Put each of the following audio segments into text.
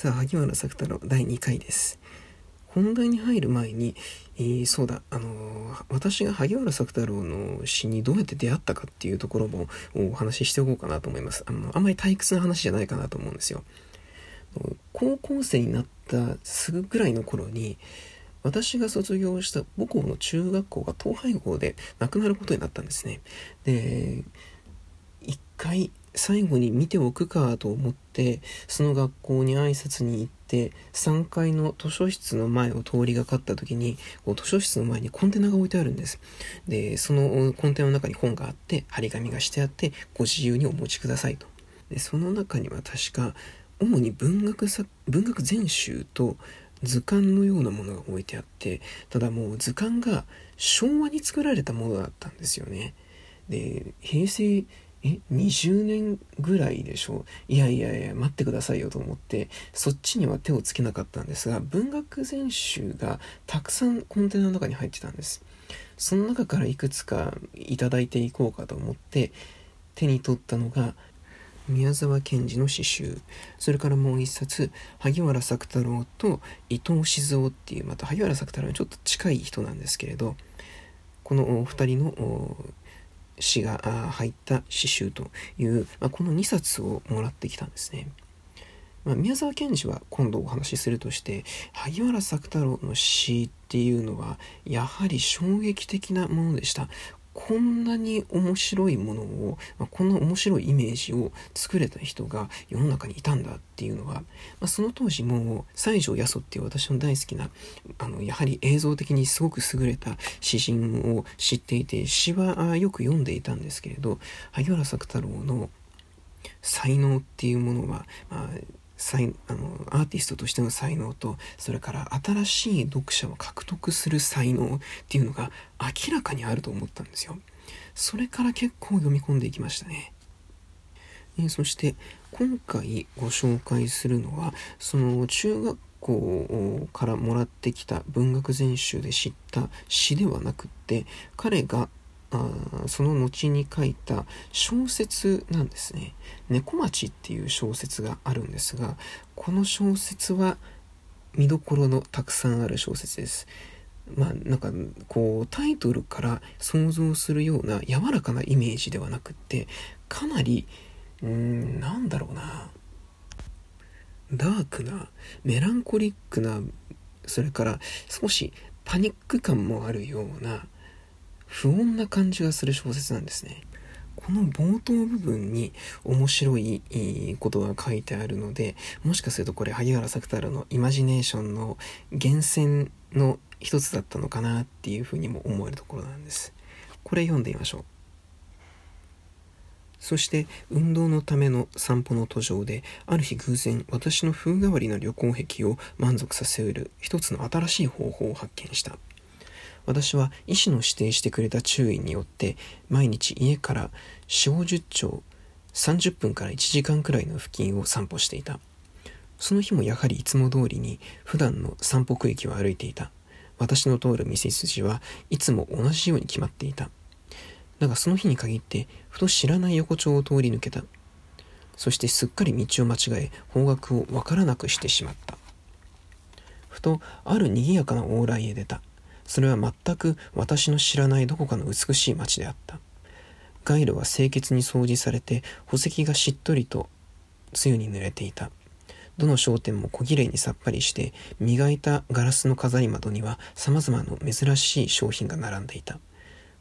さあ、萩原作太郎第2回です。本題に入る前に、えー、そうだ、あのー、私が萩原作太郎の詩にどうやって出会ったかっていうところもお話ししておこうかなと思います。あの、あんまり退屈な話じゃないかなと思うんですよ。高校生になったすぐぐらいの頃に、私が卒業した母校の中学校が統廃合で亡くなることになったんですね。で、一回最後に見ておくかと思ってその学校に挨拶に行って3階の図書室の前を通りがかった時にこう図書室の前にコンテナが置いてあるんです。でそのコンテナの中に本があって張り紙がしてあってご自由にお持ちくださいと。でその中には確か主に文学作文学全集と図鑑のようなものが置いてあってただもう図鑑が昭和に作られたものだったんですよね。で平成え20年ぐらいでしょ？いやいやいや待ってくださいよと思ってそっちには手をつけなかったんですが文学全集がたくさんコンテナの中に入ってたんです。その中からいくつかいただいていこうかと思って手に取ったのが宮沢賢治の詩集。それからもう一冊萩原作太郎と伊藤静雄っていうまた萩原作太郎にちょっと近い人なんですけれどこのお二人の詩が入った詩集という、まあ、この2冊をもらってきたんですね。まあ、宮沢賢治は今度お話しするとして萩原作太郎の詩っていうのはやはり衝撃的なものでしたこんなに面白いものを、まあ、こんな面白いイメージを作れた人が世の中にいたんだっていうのは、まあ、その当時も西条八十っていう私の大好きなあのやはり映像的にすごく優れた詩人を知っていて詩はよく読んでいたんですけれど萩原作太郎の才能っていうものは、まあ、才あのアーティストとしての才能とそれから新しい読者を獲得する才能っていうのが明らかにあると思ったんですよ。それから結構読み込んでいきましたね。えそして今回ご紹介するのはその中学校からもらってきた文学全集で知った詩ではなくって彼があその後に書いた小説なんですね「猫町」っていう小説があるんですがこの小説は見どころのたくさんある小説です。まあなんかこうタイトルから想像するような柔らかなイメージではなくってかなりうーんなんだろうな。ダークなメランコリックなそれから少しパニック感もあるような不穏な感じがする小説なんですね。この冒頭部分に面白いことが書いてあるので、もしかするとこれ萩原作太郎のイマジネーションの源泉の一つだったのかなっていうふうにも思えるところなんです。これ読んでみましょう。そして運動のための散歩の途上である日偶然私の風変わりな旅行癖を満足させうる一つの新しい方法を発見した。私は医師の指定してくれた注意によって毎日家から4 5 0丁30分から1時間くらいの付近を散歩していた。その日もやはりいつも通りに普段の散歩区域を歩いていた。私の通る道筋はいつも同じように決まっていた。だがその日に限ってふと知らない横丁を通り抜けた。そしてすっかり道を間違え方角をわからなくしてしまった。ふとある賑やかな往来へ出た。それは全く私の知らないどこかの美しい町であった。街路は清潔に掃除されて、宝石がしっとりと露に濡れていた。どの商店も小綺麗にさっぱりして、磨いたガラスの飾り窓には様々な珍しい商品が並んでいた。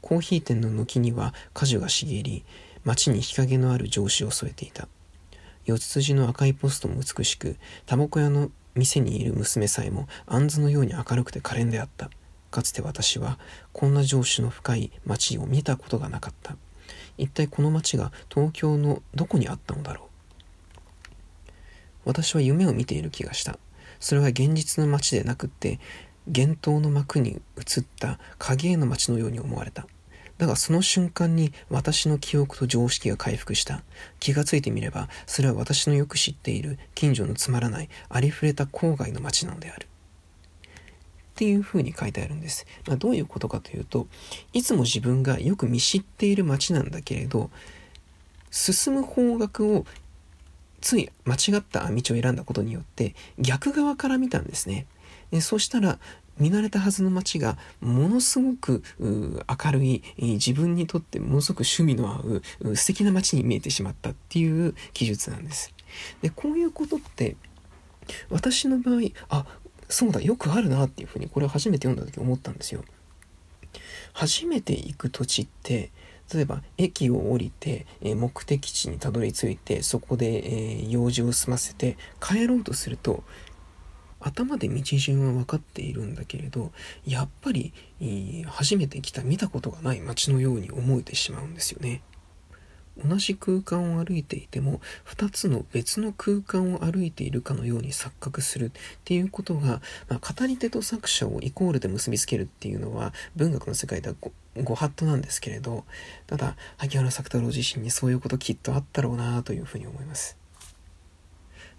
コーヒー店の軒には果樹が茂り、街に日陰のある上司を添えていた。四つ筋の赤いポストも美しく、タバコ屋の店にいる娘さえも杏のように明るくて可憐であった。かつて私はこんな上司の深い町を見たことがなかった。一体この町が東京のどこにあったのだろう。私は夢を見ている気がした。それは現実の街でなくって幻冬の幕に映った影絵の街のように思われた。だがその瞬間に私の記憶と常識が回復した。気がついてみればそれは私のよく知っている近所のつまらないありふれた郊外の街なのである。っていうふうに書いてあるんです。まあ、どういうことかというと、いつも自分がよく見知っている街なんだけれど、進む方角をつい間違った道を選んだことによって逆側から見たんですね。えそしたら見慣れたはずの街がものすごく明るい自分にとってものすごく趣味の合う素敵な街に見えてしまったっていう記述なんです。でこういうことって私の場合あそうだよくあるなっていうふうにこれ初めて読んだ時思ったんですよ。初めて行く土地って例えば駅を降りて、え目的地にたどり着いてそこで、え用事を済ませて帰ろうとすると頭で道順は分かっているんだけれどやっぱり、初めて来た見たことがない街のように思えてしまうんですよね。同じ空間を歩いていても2つの別の空間を歩いているかのように錯覚するっていうことが、まあ、語り手と作者をイコールで結びつけるっていうのは文学の世界ではご法度なんですけれどただ萩原作太郎自身にそういうこときっとあったろうなというふうに思います。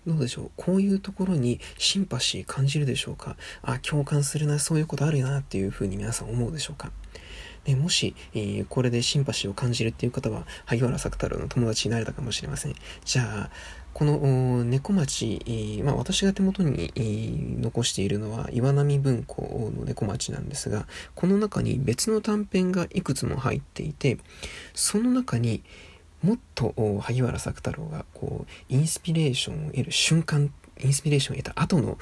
どうでしょう？こういうところにシンパシー感じるでしょうか？あ、共感するな、そういうことあるよなっていうふうに皆さん思うでしょうか？でもし、えー、これでシンパシーを感じるっていう方は、萩原作太郎の友達になれたかもしれません。じゃあ、この猫町、えー、まあ、私が手元に、えー、残しているのは岩波文庫の猫町なんですが、この中に別の短編がいくつも入っていて、その中に、もっと萩原作太郎がこうインスピレーションを得る瞬間インスピレーションを得た後の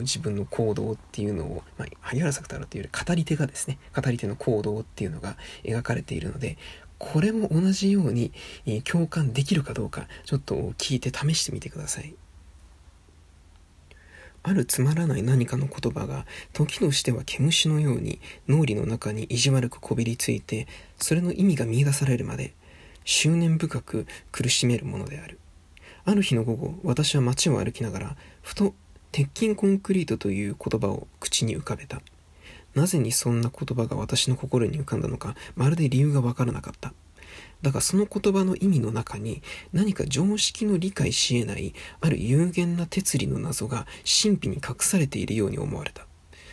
自分の行動っていうのを、まあ、萩原作太郎というより語り手がですね語り手の行動っていうのが描かれているのでこれも同じように、共感できるかどうかちょっと聞いて試してみてください。あるつまらない何かの言葉が時としては毛虫のように脳裏の中に意地悪くこびりついてそれの意味が見いだされるまで執念深く苦しめるものである。ある日の午後、私は街を歩きながら、ふと鉄筋コンクリートという言葉を口に浮かべた。なぜにそんな言葉が私の心に浮かんだのか、まるで理由がわからなかった。だがその言葉の意味の中に何か常識の理解し得ないある有限な哲理の謎が神秘に隠されているように思われた。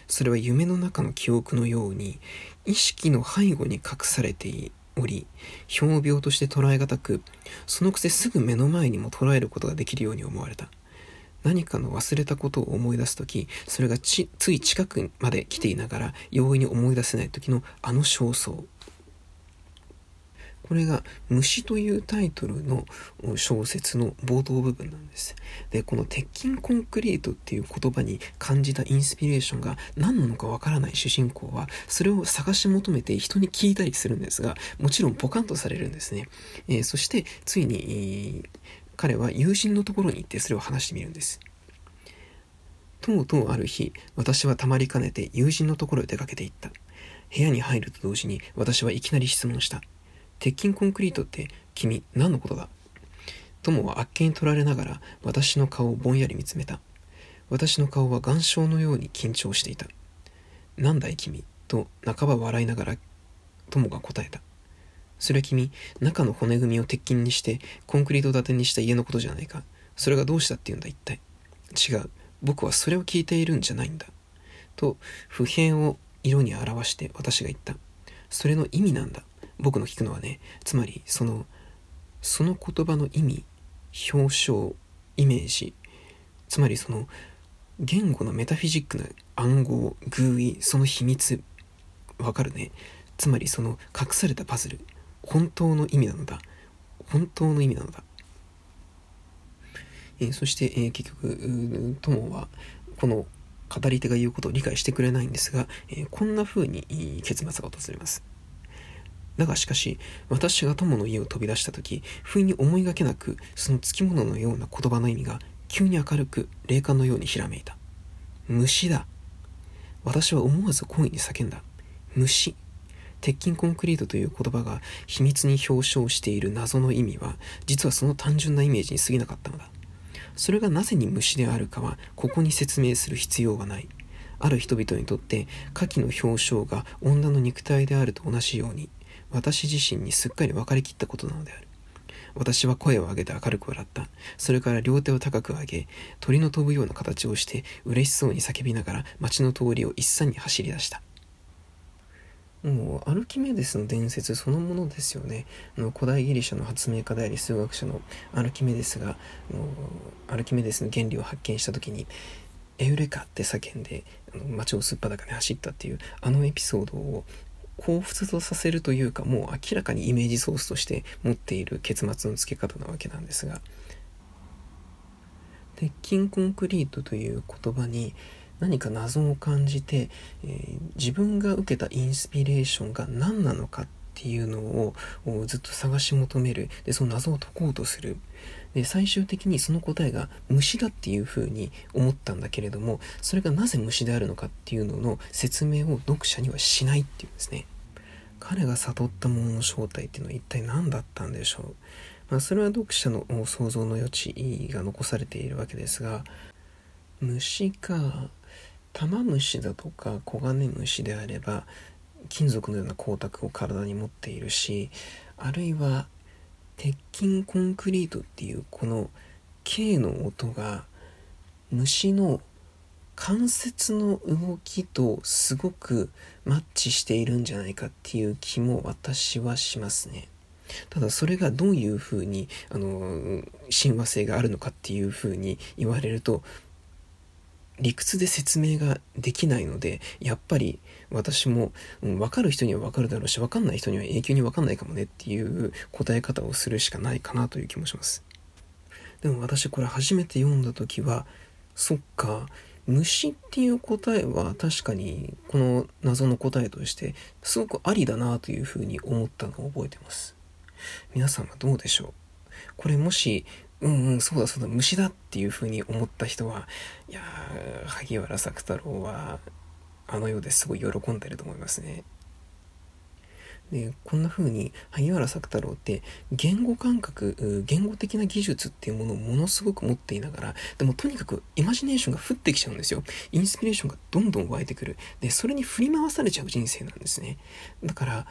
それは夢の中の記憶のように意識の背後に隠されていおり、表病として捉えがたく、そのくせすぐ目の前にも捉えることができるように思われた。何かの忘れたことを思い出す時それがつい近くまで来ていながら容易に思い出せない時のあの焦燥これが虫というタイトルの小説の冒頭部分なんです。で、この鉄筋コンクリートっていう言葉に感じたインスピレーションが何なのかわからない主人公は、それを探し求めて人に聞いたりするんですが、もちろんポカンとされるんですね。えー、そして、ついに、彼は友人のところに行ってそれを話してみるんです。とうとうある日、私はたまりかねて友人のところへ出かけていった。部屋に入ると同時に私はいきなり質問した。鉄筋コンクリートって君何のことだ？友はあっけに取られながら私の顔をぼんやり見つめた。私の顔は岩礁のように緊張していた。なんだい君？と半ば笑いながら友が答えた。それは君、中の骨組みを鉄筋にしてコンクリート建てにした家のことじゃないか。それがどうしたって言うんだ一体。違う。僕はそれを聞いているんじゃないんだ。と、普遍を色に表して私が言った。それの意味なんだ。僕の聞くのはねつまりそのその言葉の意味表象イメージつまりその言語のメタフィジックな暗号偶意その秘密わかるね。つまりその隠されたパズル本当の意味なのだ。本当の意味なのだ、え、そして、えー、結局友はこの語り手が言うことを理解してくれないんですが、えー、こんな風に結末が訪れます。だがしかし、私が友の家を飛び出した時、不意に思いがけなく、その付き物のような言葉の意味が、急に明るく、霊感のようにひらめいた。虫だ。私は思わず声に叫んだ。虫。鉄筋コンクリートという言葉が秘密に表彰している謎の意味は、実はその単純なイメージに過ぎなかったのだ。それがなぜに虫であるかは、ここに説明する必要はない。ある人々にとって、下記の表彰が女の肉体であると同じように、私自身にすっかり分かりきったことなのである。私は声を上げて明るく笑った。それから両手を高く上げ、鳥の飛ぶような形をして嬉しそうに叫びながら街の通りを一斉に走り出した。もうアルキメデスの伝説そのものですよねの古代ギリシャの発明家であり数学者のアルキメデスがアルキメデスの原理を発見した時に「エウレカ!」って叫んであの街をすっぱだかで走ったっていうあのエピソードを彷彿とさせるというかもう明らかにイメージソースとして持っている結末の付け方なわけなんですが。鉄筋コンクリートという言葉に何か謎を感じて、えー、自分が受けたインスピレーションが何なのかっていうのをずっと探し求める。でその謎を解こうとする。で最終的にその答えが虫だっていうふうに思ったんだけれどもそれがなぜ虫であるのかっていうのの説明を読者にはしないっていうんですね。彼が悟ったものの正体っていうのは一体何だったんでしょう、まあ、それは読者の想像の余地が残されているわけですが虫か玉虫だとかコガネムシであれば金属のような光沢を体に持っているしあるいは鉄筋コンクリートっていうこの K の音が虫の関節の動きとすごくマッチしているんじゃないかっていう気も私はしますね。ただそれがどういうふうにあの親和性があるのかっていうふうに言われると理屈で説明ができないのでやっぱり私も、うん、分かる人には分かるだろうし分かんない人には永久に分かんないかもねっていう答え方をするしかないかなという気もしますでも私これ初めて読んだ時はそっか虫っていう答えは確かにこの謎の答えとしてすごくありだなというふうに思ったのを覚えてます皆さんはどうでしょう？これもしうんうんそうだそうだ虫だっていうふうに思った人はいやー萩原作太郎はあの世ですごい喜んでると思いますね。でこんな風に萩原作太郎って言語感覚言語的な技術っていうものをものすごく持っていながらでもとにかくイマジネーションが降ってきちゃうんですよ。インスピレーションがどんどん湧いてくる。でそれに振り回されちゃう人生なんですね。だから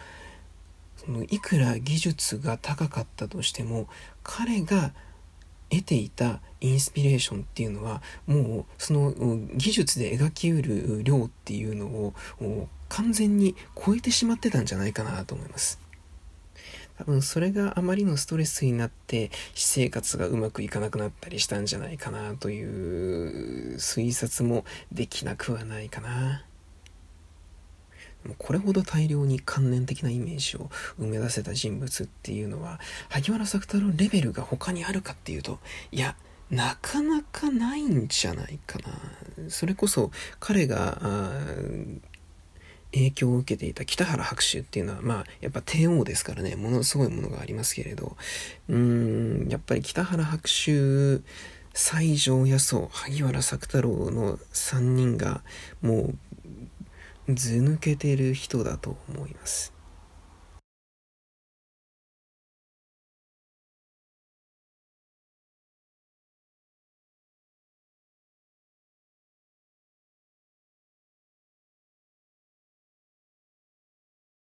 そのいくら技術が高かったとしても彼が得ていたインスピレーションっていうのはもうその技術で描きうる量っていうのを完全に超えてしまってたんじゃないかなと思います。多分それがあまりのストレスになって私生活がうまくいかなくなったりしたんじゃないかなという推察もできなくはないかな。これほど大量に観念的なイメージを生み出せた人物っていうのは萩原作太郎レベルが他にあるかっていうといやなかなかないんじゃないかなそれこそ彼が影響を受けていた北原白秋っていうのはまあやっぱ帝王ですからね。ものすごいものがありますけれど。うんやっぱり北原白秋西条八十萩原作太郎の3人がもう図抜けてる人だと思います。